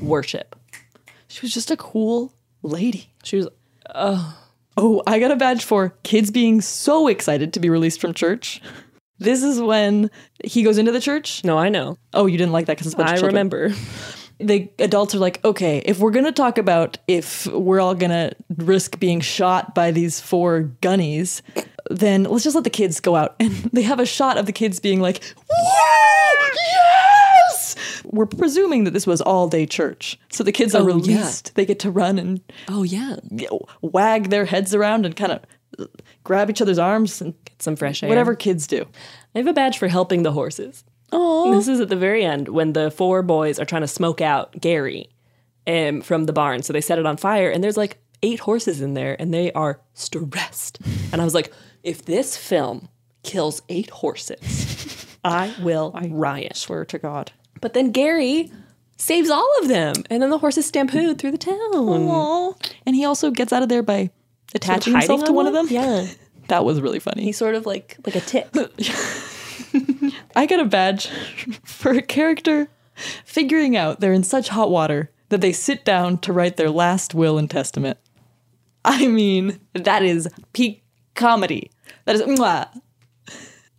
worship. She was just a cool lady. She was, oh, Oh, I got a badge for kids being so excited to be released from church. This is when he goes into the church. No, I know. Oh, you didn't like that because it's a bunch I of children. remember. The adults are like, okay, if we're gonna talk about if we're all gonna risk being shot by these four gunnies, then let's just let the kids go out. [laughs] And they have a shot of the kids being like, "Whoa, yes! We're presuming that this was all day church. So the kids are Oh, yeah. released. They get to run and Oh yeah. wag their heads around and kind of grab each other's arms and Get some fresh air. whatever kids do. I have a badge for helping the horses. Oh, This is at the very end when the four boys are trying to smoke out Gary um, from the barn. So they set it on fire, and there's like eight horses in there, and they are stressed. And I was like, if this film kills eight horses, [laughs] I will riot. swear to God. But then Gary saves all of them, and then the horses stampede through the town. Aw. And he also gets out of there by attaching hiding himself to on one of them. Yeah. [laughs] That was really funny. He's sort of like like a tip. [laughs] I got a badge for a character figuring out they're in such hot water that they sit down to write their last will and testament. I mean, that is peak comedy. That is mwah.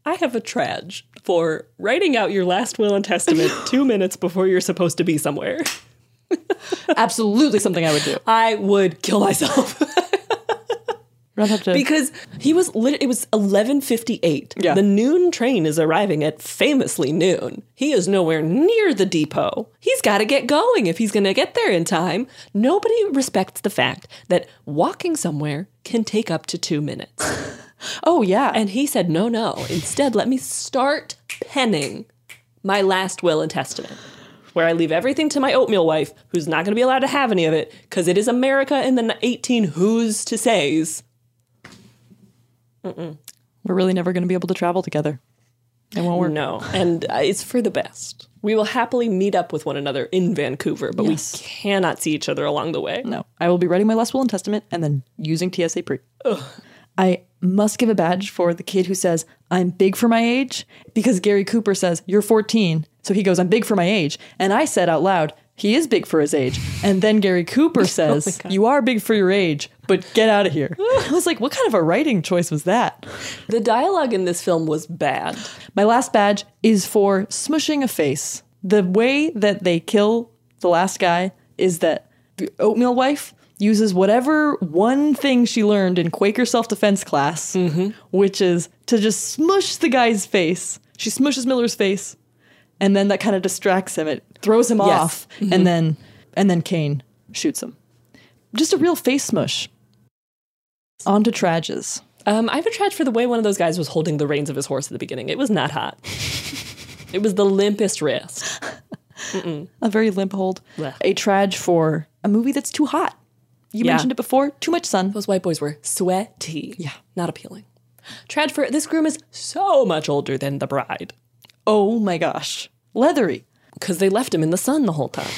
I have a trage for writing out your last will and testament [laughs] two minutes before you're supposed to be somewhere. absolutely something I would do. I would kill myself [laughs] I'd have to- because he was lit- it was 11:58. Yeah. The noon train is arriving at famously noon. He is nowhere near the depot. He's got to get going if he's going to get there in time. Nobody respects the fact that walking somewhere can take up to 2 minutes. [laughs] oh yeah. And he said, "No, no. Instead, let me start penning my last will and testament." Where I leave everything to my oatmeal wife, who's not going to be allowed to have any of it, because it is America in the 18 who's to says. We're really never going to be able to travel together. It won't work. No, and uh, it's for the best. We will happily meet up with one another in Vancouver, but Yes. we cannot see each other along the way. No, I will be writing my last will and testament and then using TSA pre. I must give a badge for the kid who says, I'm big for my age, because Gary Cooper says, You're 14. So he goes, I'm big for my age. And I said out loud, He is big for his age. And then Gary Cooper [laughs] oh says, You are big for your age, but get out of here. I was like, What kind of a writing choice was that? The dialogue in this film was bad. My last badge is for smushing a face. The way that they kill the last guy is that the oatmeal wife uses whatever one thing she learned in Quaker self defense class, which is to just smush the guy's face. She smushes Miller's face, and then that kind of distracts him. It throws him Yes. off, and then and then Kane shoots him. Just a real face smush. On to trages. Um, I have a trage for the way one of those guys was holding the reins of his horse at the beginning. It was not hot. [laughs] it was the limpest wrist. [laughs] a very limp hold. Blech. A trage for a movie that's too hot. You Yeah. mentioned it before. Too much sun. Those white boys were sweaty. Yeah. Not appealing. Trad for this groom is so much older than the bride. Oh my gosh. Leathery. Because they left him in the sun the whole time.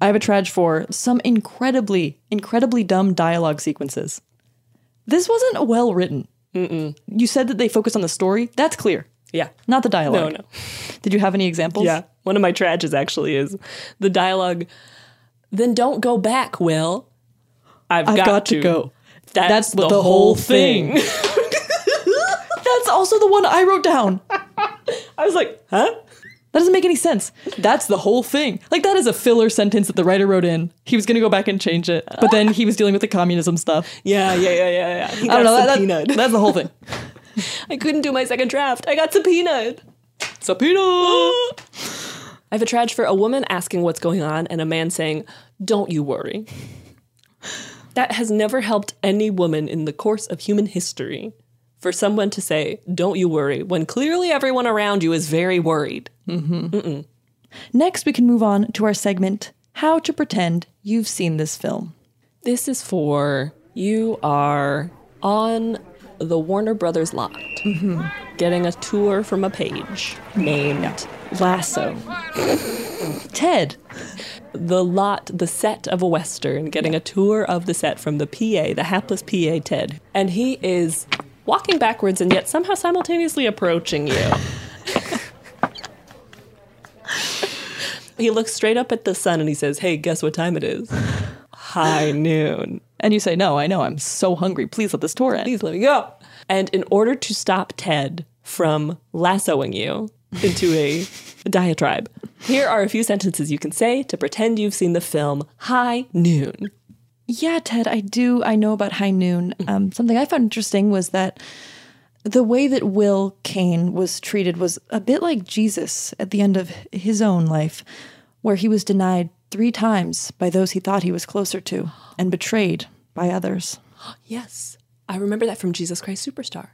I have a trage for some incredibly, incredibly dumb dialogue sequences. This wasn't well written. Mm-mm. You said that they focused on the story. That's clear. Yeah. Not the dialogue. No, no. Did you have any examples? Yeah. One of my trages actually is the dialogue. Then don't go back, Will. I've, I've got, to. go. That's, the, whole thing. [laughs] That's also the one I wrote down. I was like, huh? That doesn't make any sense. That's the whole thing. Like that is a filler sentence that the writer wrote in. He was going to go back and change it, but then he was dealing with the communism stuff. Yeah, yeah, yeah, yeah, yeah. He [laughs] I don't know. That, that- subpoenaed. that's the whole thing. [laughs] I couldn't do my second draft. I got subpoenaed. Subpoena. [gasps] I have a trage for a woman asking what's going on and a man saying, Don't you worry. That has never helped any woman in the course of human history for someone to say, Don't you worry, when clearly everyone around you is very worried. Mm-hmm. Next, we can move on to our segment How to Pretend You've Seen This Film. This is for you are on the Warner Brothers lot, getting a tour from a page named Lasso. Ted. The lot, the set of a Western, getting a tour of the set from the PA, the hapless PA Ted. And he is walking backwards and yet somehow simultaneously approaching you. he looks straight up at the sun and he says, Hey, guess what time it is? High noon. And you say, No, I know, I'm so hungry. Please let this tour end. Please let me go. And in order to stop Ted from lassoing you into a diatribe, here are a few sentences you can say to pretend you've seen the film High Noon. Yeah, Ted, I do. I know about High Noon. Um, something I found interesting was that the way that Will Kane was treated was a bit like Jesus at the end of his own life, where he was denied three times by those he thought he was closer to and betrayed by others. [gasps] Yes, I remember that from Jesus Christ Superstar.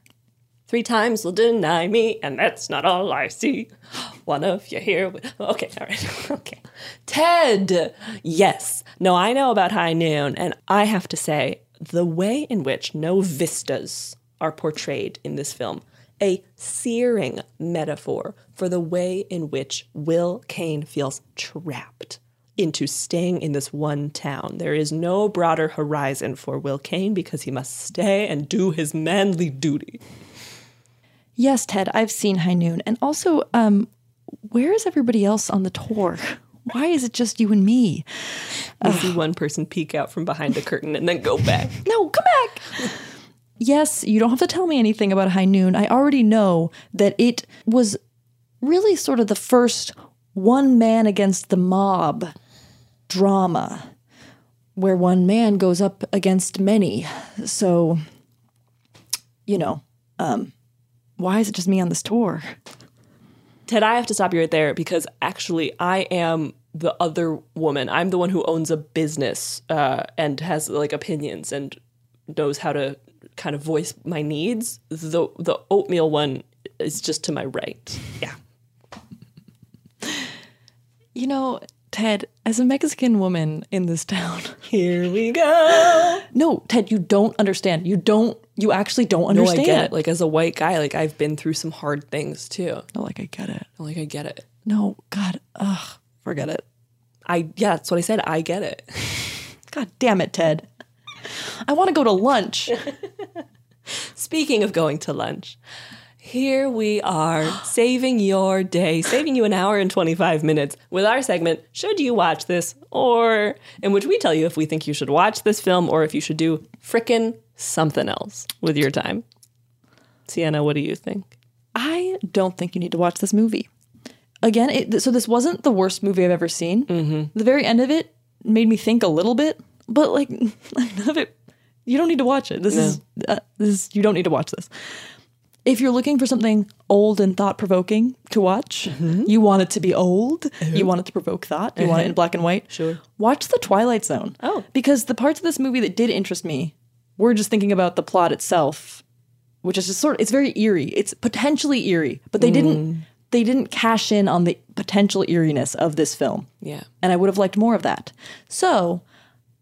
Three times will deny me, and that's not all I see. [gasps] One of you here. Okay, all right. [laughs] Okay. Ted! Yes. No, I know about High Noon, and I have to say, the way in which no vistas are portrayed in this film, a searing metaphor for the way in which Will Kane feels trapped into staying in this one town. There is no broader horizon for Will Kane because he must stay and do his manly duty. Yes, Ted, I've seen High Noon. And also, um, where is everybody else on the tour? Why is it just you and me? I see one person peek out from behind the curtain and then go back. [laughs] No, come back. yes, you don't have to tell me anything about High Noon. I already know that it was really sort of the first one man against the mob drama where one man goes up against many. So, you know, um, why is it just me on this tour? Ted, I have to stop you right there because actually I am the other woman. I'm the one who owns a business uh, and has like opinions and knows how to kind of voice my needs. The the oatmeal one is just to my right. Yeah. You know, Ted, as a Mexican woman in this town, [laughs] here we go. No, Ted, you don't understand. You don't. You actually don't understand. No, I get it. Like as a white guy, like I've been through some hard things too. No, like I get it. Like I get it. No, God, ugh, forget it. I yeah, that's what I said. I get it. [laughs] God damn it, Ted. I want to go to lunch. [laughs] Speaking of going to lunch, here we are [gasps] saving your day, saving you an hour and 25 minutes with our segment, Should You Watch This? Or in which we tell you if we think you should watch this film or if you should do frickin' something else with your time. Sienna, what do you think? I don't think you need to watch this movie. Again, it, so this wasn't the worst movie I've ever seen. Mm-hmm. The very end of it made me think a little bit, but like [laughs] none of it. You don't need to watch it. This No. is uh, this. Is, you don't need to watch this. If you're looking for something old and thought provoking to watch, mm-hmm. you want it to be old. Mm-hmm. You want it to provoke thought. You want it in mm-hmm. black and white. Sure. Watch The Twilight Zone. Oh. Because the parts of this movie that did interest me were just thinking about the plot itself, which is just sort of it's very eerie. It's potentially eerie, but they didn't mm. they didn't cash in on the potential eeriness of this film. Yeah. And I would have liked more of that. So,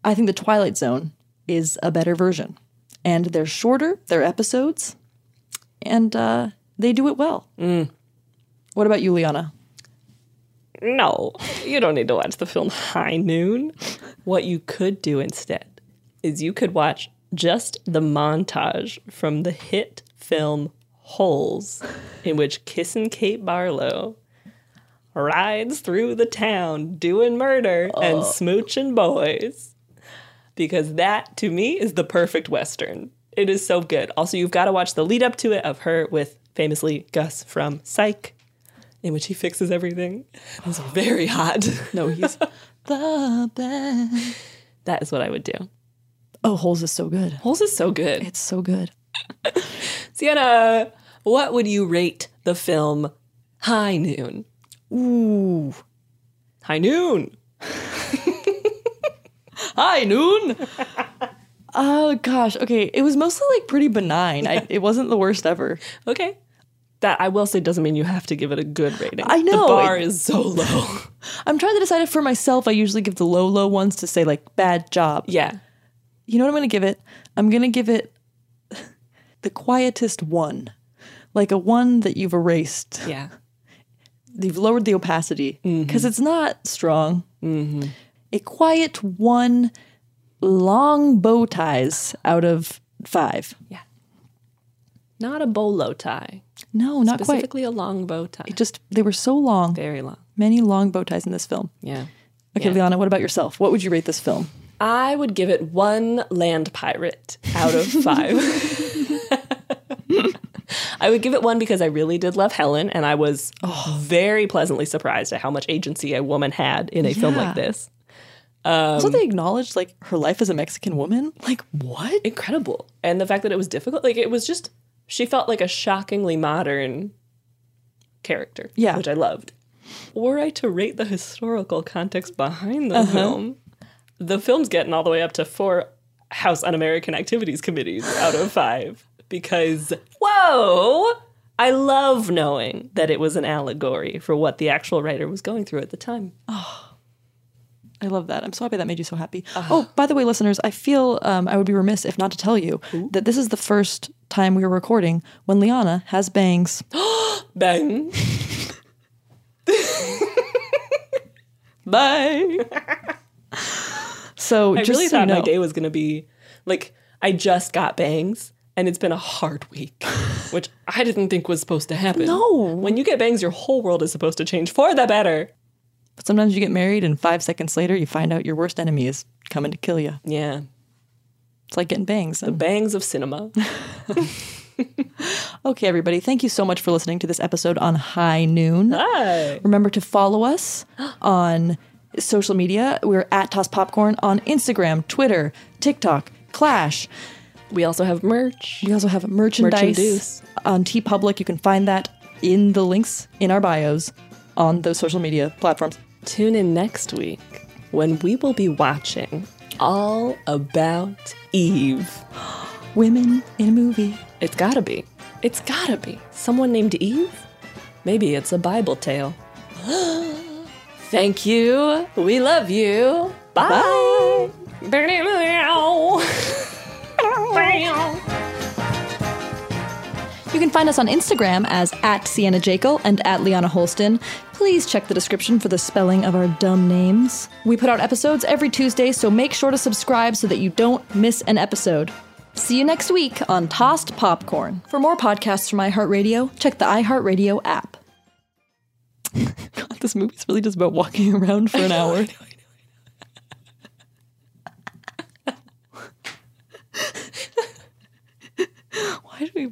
I think The Twilight Zone is a better version. And they're shorter, they're episodes, and uh, they do it well. What about you, Liana? No, you don't need to watch the film High Noon. What you could do instead is you could watch just the montage from the hit film Holes, in which Kissin' Kate Barlow rides through the town doing murder and smooching boys. Because that, to me, is the perfect Western. It is so good. Also, you've got to watch the lead up to it of her with famously Gus from Psych, in which he fixes everything. It's [sighs] very hot. No, he's [laughs] the best. That is what I would do. Oh, Holes is so good. Holes is so good. It's so good. [laughs] Sienna, what would you rate the film High Noon? Ooh. High Noon. [laughs] High noon. Oh gosh. Okay. It was mostly like pretty benign. I, [laughs] it wasn't the worst ever. Okay. That I will say doesn't mean you have to give it a good rating. I know. The bar It- is so low. [laughs] I'm trying to decide it for myself I usually give the low, low ones to say like bad job. Yeah. You know what I'm going to give it? I'm going to give it [laughs] the quietest one. Like a one that you've erased. Yeah. You've lowered the opacity because it's not strong. Mm-hmm. A quiet one, long bow ties out of five. Yeah. Not a bolo tie. No, not quite. Specifically a long bow tie. It just they were so long. Very long. Many long bow ties in this film. Yeah. Okay, Yeah. Liana, what about yourself? What would you rate this film? I would give it one land pirate out of [laughs] five. I would give it one because I really did love Helen, and I was oh. very pleasantly surprised at how much agency a woman had in a film like this. Also, Um, they acknowledged like her life as a Mexican woman. Like what? Incredible, and the fact that it was difficult, like it was just she felt like a shockingly modern character. Yeah. which I loved. Were I to rate the historical context behind the Uh-huh. film, the film's getting all the way up to four House Un American Activities committees out of five because, whoa, I love knowing that it was an allegory for what the actual writer was going through at the time. I love that. I'm so happy that made you so happy. Oh, by the way, listeners, I feel um, I would be remiss if not to tell you that this is the first time we are recording when Liana has bangs. [gasps] Bang. [laughs] Bye. so I just really so you thought my day was going to be like I just got bangs and it's been a hard week, [laughs] which I didn't think was supposed to happen. No. When you get bangs, your whole world is supposed to change for the better. But sometimes you get married, and five seconds later, you find out your worst enemy is coming to kill you. Yeah. It's like getting bangs. The bangs of cinema. [laughs] [laughs] Okay, everybody, thank you so much for listening to this episode on High Noon. Hi. Remember to follow us [gasps] on social media. We're at Toss Popcorn on Instagram, Twitter, TikTok, Clash. We also have merch. We also have merchandise Merchandise. on TeePublic. You can find that in the links in our bios on those social media platforms. Tune in next week when we will be watching All About Eve. [gasps] Women in a movie. It's gotta be. It's gotta be. Someone named Eve? Maybe it's a Bible tale. [gasps] Thank you. We love you. Bye. Bye. [laughs] You can find us on Instagram as at Sienna Jekyll and at Liana Holston. Please check the description for the spelling of our dumb names. We put out episodes every Tuesday, so make sure to subscribe so that you don't miss an episode. See you next week on Tossed Popcorn. For more podcasts from iHeartRadio, check the iHeartRadio app. [laughs] God, this movie's really just about walking around for an [laughs] hour. [laughs] Why do we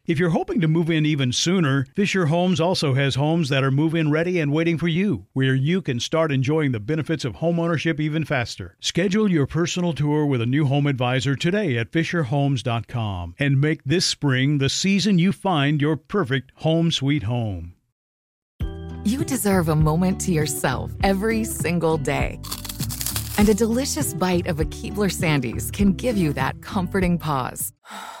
If you're hoping to move in even sooner, Fisher Homes also has homes that are move in ready and waiting for you, where you can start enjoying the benefits of homeownership even faster. Schedule your personal tour with a new home advisor today at FisherHomes.com and make this spring the season you find your perfect home sweet home. You deserve a moment to yourself every single day. And a delicious bite of a Keebler Sandies can give you that comforting pause. [sighs]